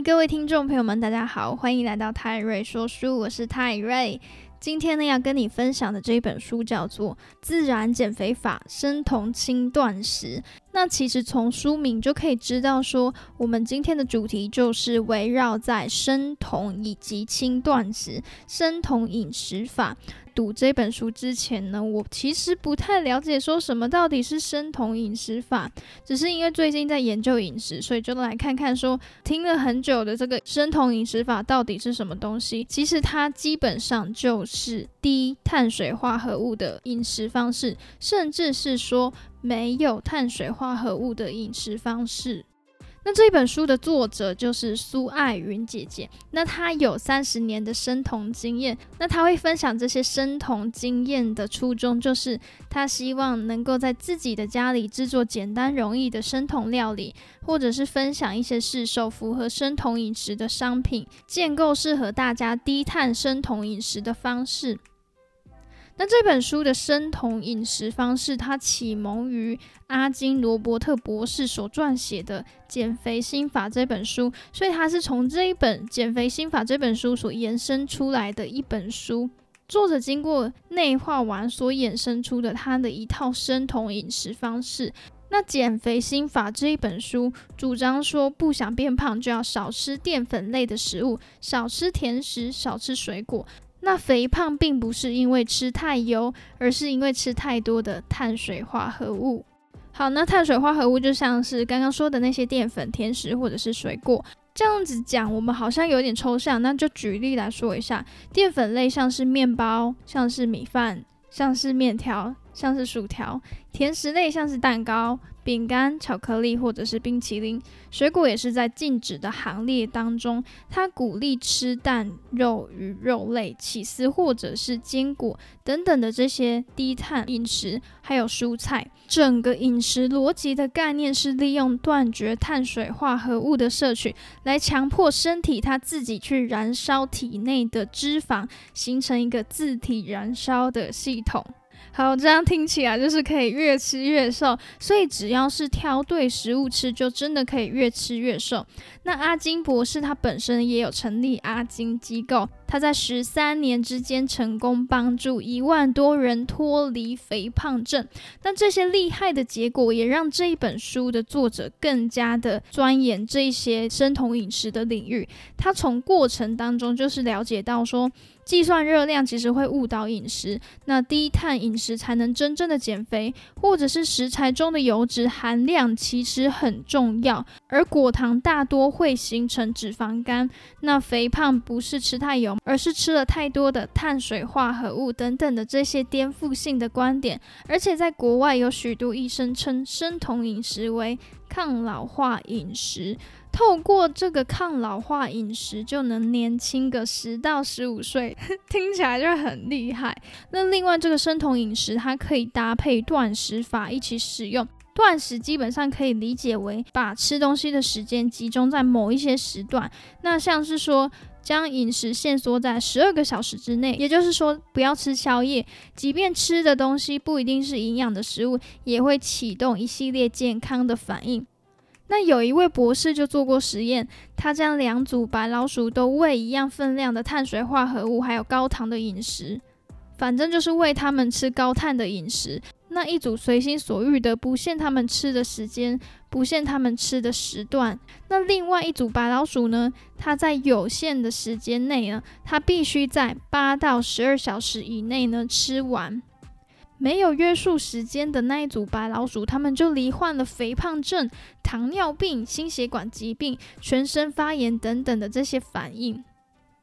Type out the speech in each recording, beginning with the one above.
各位听众朋友们，大家好，欢迎来到泰瑞说书，我是泰瑞。今天呢，要跟你分享的这一本书叫做《自然减肥法：生酮轻断食》。那其实从书名就可以知道，说我们今天的主题就是围绕在生酮以及轻断食、生酮饮食法。读这本书之前呢，我其实不太了解说什么到底是生酮饮食法，只是因为最近在研究饮食，所以就来看看说听了很久的这个生酮饮食法到底是什么东西。其实它基本上就是低碳水化合物的饮食方式，甚至是说没有碳水化合物的饮食方式。那这一本书的作者就是苏爱云姐姐，那她有三十年的生酮经验，那她会分享这些生酮经验的初衷，就是她希望能够在自己的家里制作简单容易的生酮料理，或者是分享一些市售符合生酮饮食的商品，建构适合大家低碳生酮饮食的方式。那这本书的生酮饮食方式，它启蒙于阿金罗伯特博士所撰写的《减肥心法》这本书，所以它是从这一本《减肥心法》这本书所延伸出来的一本书。作者经过内化完所衍生出的他的一套生酮饮食方式。那《减肥心法》这一本书主张说，不想变胖就要少吃淀粉类的食物，少吃甜食，少吃水果。那肥胖并不是因为吃太油，而是因为吃太多的碳水化合物。好，那碳水化合物就像是刚刚说的那些淀粉、甜食或者是水果。这样子讲，我们好像有点抽象。那就举例来说一下，淀粉类像是面包，像是米饭，像是面条，像是薯条；甜食类像是蛋糕。饼干、巧克力或者是冰淇淋，水果也是在禁止的行列当中。它鼓励吃蛋、肉与肉类、起司或者是坚果等等的这些低碳饮食，还有蔬菜。整个饮食逻辑的概念是利用断绝碳水化合物的摄取，来强迫身体它自己去燃烧体内的脂肪，形成一个自体燃烧的系统。好，这样听起来就是可以越吃越瘦，所以只要是挑对食物吃，就真的可以越吃越瘦。那阿金博士他本身也有成立阿金机构，他在十三年之间成功帮助一万多人脱离肥胖症。那这些厉害的结果，也让这一本书的作者更加的钻研这些生酮饮食的领域。他从过程当中就是了解到说。计算热量其实会误导饮食，那低碳饮食才能真正的减肥，或者是食材中的油脂含量其实很重要，而果糖大多会形成脂肪肝。那肥胖不是吃太油，而是吃了太多的碳水化合物等等的这些颠覆性的观点。而且在国外有许多医生称生酮饮食为抗老化饮食。透过这个抗老化饮食就能年轻个十到十五岁，听起来就很厉害。那另外这个生酮饮食，它可以搭配断食法一起使用。断食基本上可以理解为把吃东西的时间集中在某一些时段。那像是说将饮食限缩在十二个小时之内，也就是说不要吃宵夜，即便吃的东西不一定是营养的食物，也会启动一系列健康的反应。那有一位博士就做过实验，他将两组白老鼠都喂一样分量的碳水化合物，还有高糖的饮食，反正就是喂他们吃高碳的饮食。那一组随心所欲的，不限他们吃的时间，不限他们吃的时段。那另外一组白老鼠呢？它在有限的时间内呢，它必须在八到十二小时以内呢吃完。没有约束时间的那一组白老鼠，他们就罹患了肥胖症、糖尿病、心血管疾病、全身发炎等等的这些反应。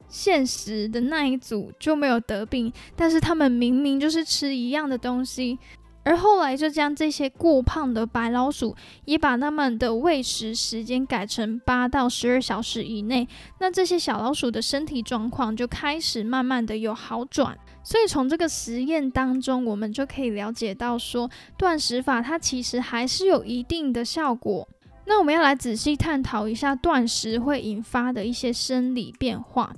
现实的那一组就没有得病，但是他们明明就是吃一样的东西。而后来就将这些过胖的白老鼠，也把他们的喂食时间改成八到十二小时以内。那这些小老鼠的身体状况就开始慢慢的有好转。所以从这个实验当中，我们就可以了解到，说断食法它其实还是有一定的效果。那我们要来仔细探讨一下断食会引发的一些生理变化。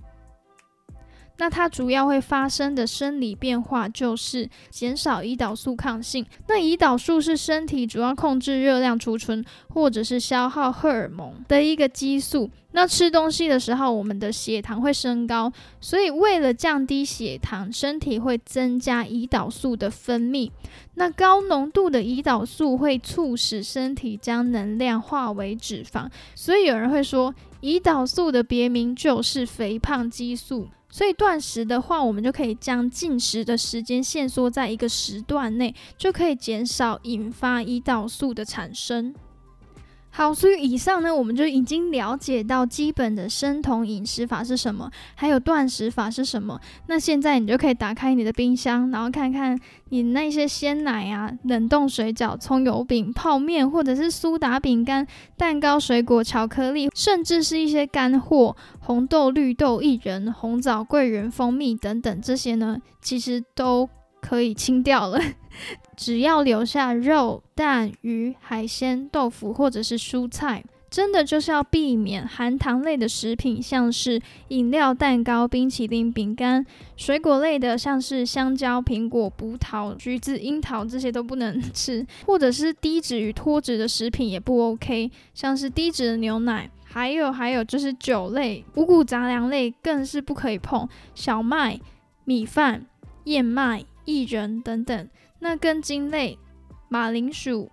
那它主要会发生的生理变化就是减少胰岛素抗性。那胰岛素是身体主要控制热量储存或者是消耗荷尔蒙的一个激素。那吃东西的时候，我们的血糖会升高，所以为了降低血糖，身体会增加胰岛素的分泌。那高浓度的胰岛素会促使身体将能量化为脂肪，所以有人会说，胰岛素的别名就是肥胖激素。所以断食的话，我们就可以将进食的时间限缩在一个时段内，就可以减少引发胰岛素的产生。好，所以以上呢，我们就已经了解到基本的生酮饮食法是什么，还有断食法是什么。那现在你就可以打开你的冰箱，然后看看你那些鲜奶啊、冷冻水饺、葱油饼、泡面，或者是苏打饼干、蛋糕、水果、巧克力，甚至是一些干货，红豆、绿豆、薏仁、红枣、桂圆、蜂蜜等等，这些呢，其实都可以清掉了。只要留下肉、蛋、鱼、海鲜、豆腐或者是蔬菜，真的就是要避免含糖类的食品，像是饮料、蛋糕、冰淇淋、饼干；水果类的，像是香蕉、苹果、葡萄、橘子、樱桃这些都不能吃，或者是低脂与脱脂的食品也不 OK，像是低脂的牛奶，还有还有就是酒类、五谷杂粮类更是不可以碰，小麦、米饭、燕麦、薏仁等等。那根茎类，马铃薯、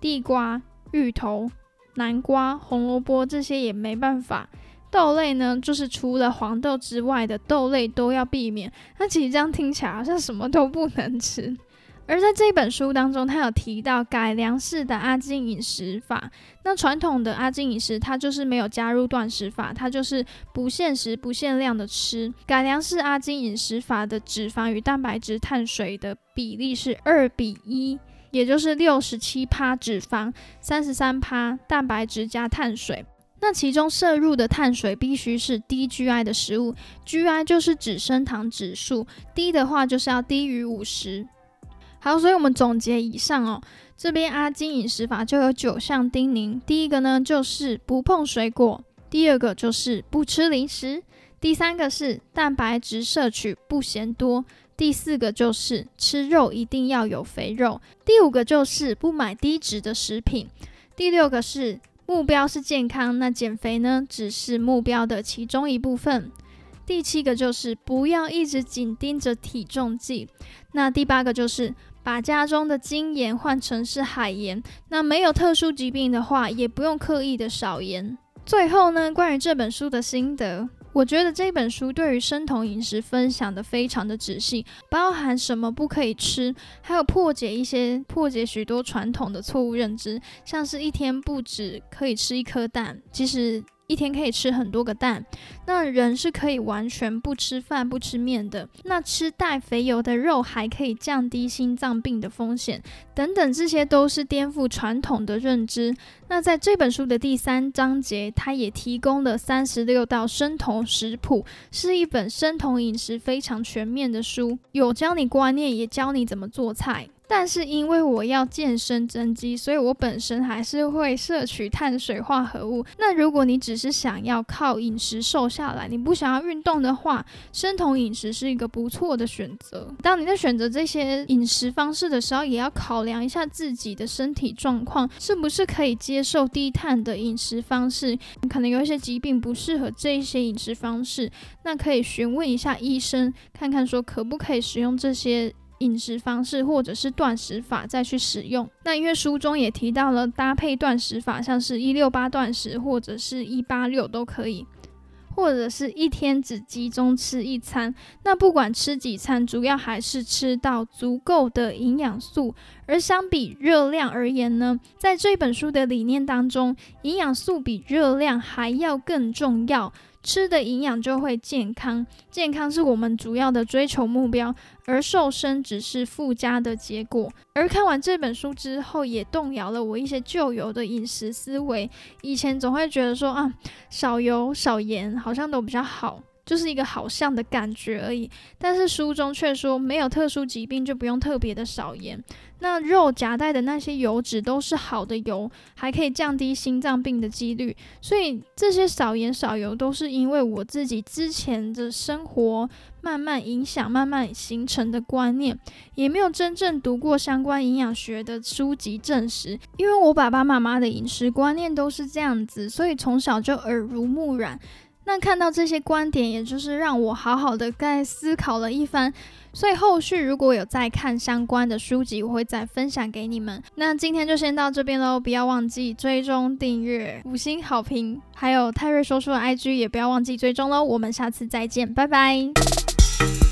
地瓜、芋头、南瓜、红萝卜这些也没办法。豆类呢，就是除了黄豆之外的豆类都要避免。那其实这样听起来好像什么都不能吃。而在这本书当中，他有提到改良式的阿金饮食法。那传统的阿金饮食，它就是没有加入断食法，它就是不限时、不限量的吃。改良式阿金饮食法的脂肪与蛋白质、碳水的比例是二比一，也就是六十七趴脂肪，三十三趴蛋白质加碳水。那其中摄入的碳水必须是低 GI 的食物，GI 就是指升糖指数，低的话就是要低于五十。好，所以我们总结以上哦，这边阿金饮食法就有九项叮咛。第一个呢，就是不碰水果；第二个就是不吃零食；第三个是蛋白质摄取不嫌多；第四个就是吃肉一定要有肥肉；第五个就是不买低脂的食品；第六个是目标是健康，那减肥呢只是目标的其中一部分。第七个就是不要一直紧盯着体重计，那第八个就是把家中的精盐换成是海盐，那没有特殊疾病的话，也不用刻意的少盐。最后呢，关于这本书的心得，我觉得这本书对于生酮饮食分享的非常的仔细，包含什么不可以吃，还有破解一些破解许多传统的错误认知，像是一天不止可以吃一颗蛋，其实。一天可以吃很多个蛋，那人是可以完全不吃饭、不吃面的。那吃带肥油的肉还可以降低心脏病的风险，等等，这些都是颠覆传统的认知。那在这本书的第三章节，它也提供了三十六道生酮食谱，是一本生酮饮食非常全面的书，有教你观念，也教你怎么做菜。但是因为我要健身增肌，所以我本身还是会摄取碳水化合物。那如果你只是想要靠饮食瘦下来，你不想要运动的话，生酮饮食是一个不错的选择。当你在选择这些饮食方式的时候，也要考量一下自己的身体状况，是不是可以接受低碳的饮食方式。可能有一些疾病不适合这一些饮食方式，那可以询问一下医生，看看说可不可以使用这些。饮食方式或者是断食法再去使用。那因为书中也提到了搭配断食法，像是一六八断食或者是一八六都可以，或者是一天只集中吃一餐。那不管吃几餐，主要还是吃到足够的营养素。而相比热量而言呢，在这本书的理念当中，营养素比热量还要更重要。吃的营养就会健康，健康是我们主要的追求目标，而瘦身只是附加的结果。而看完这本书之后，也动摇了我一些旧有的饮食思维。以前总会觉得说啊，少油少盐好像都比较好。就是一个好像的感觉而已。但是书中却说，没有特殊疾病就不用特别的少盐。那肉夹带的那些油脂都是好的油，还可以降低心脏病的几率。所以这些少盐少油都是因为我自己之前的生活慢慢影响、慢慢形成的观念，也没有真正读过相关营养学的书籍证实。因为我爸爸妈妈的饮食观念都是这样子，所以从小就耳濡目染。那看到这些观点，也就是让我好好的再思考了一番。所以后续如果有再看相关的书籍，我会再分享给你们。那今天就先到这边喽，不要忘记追踪订阅、五星好评，还有泰瑞说书的 IG 也不要忘记追踪喽。我们下次再见，拜拜。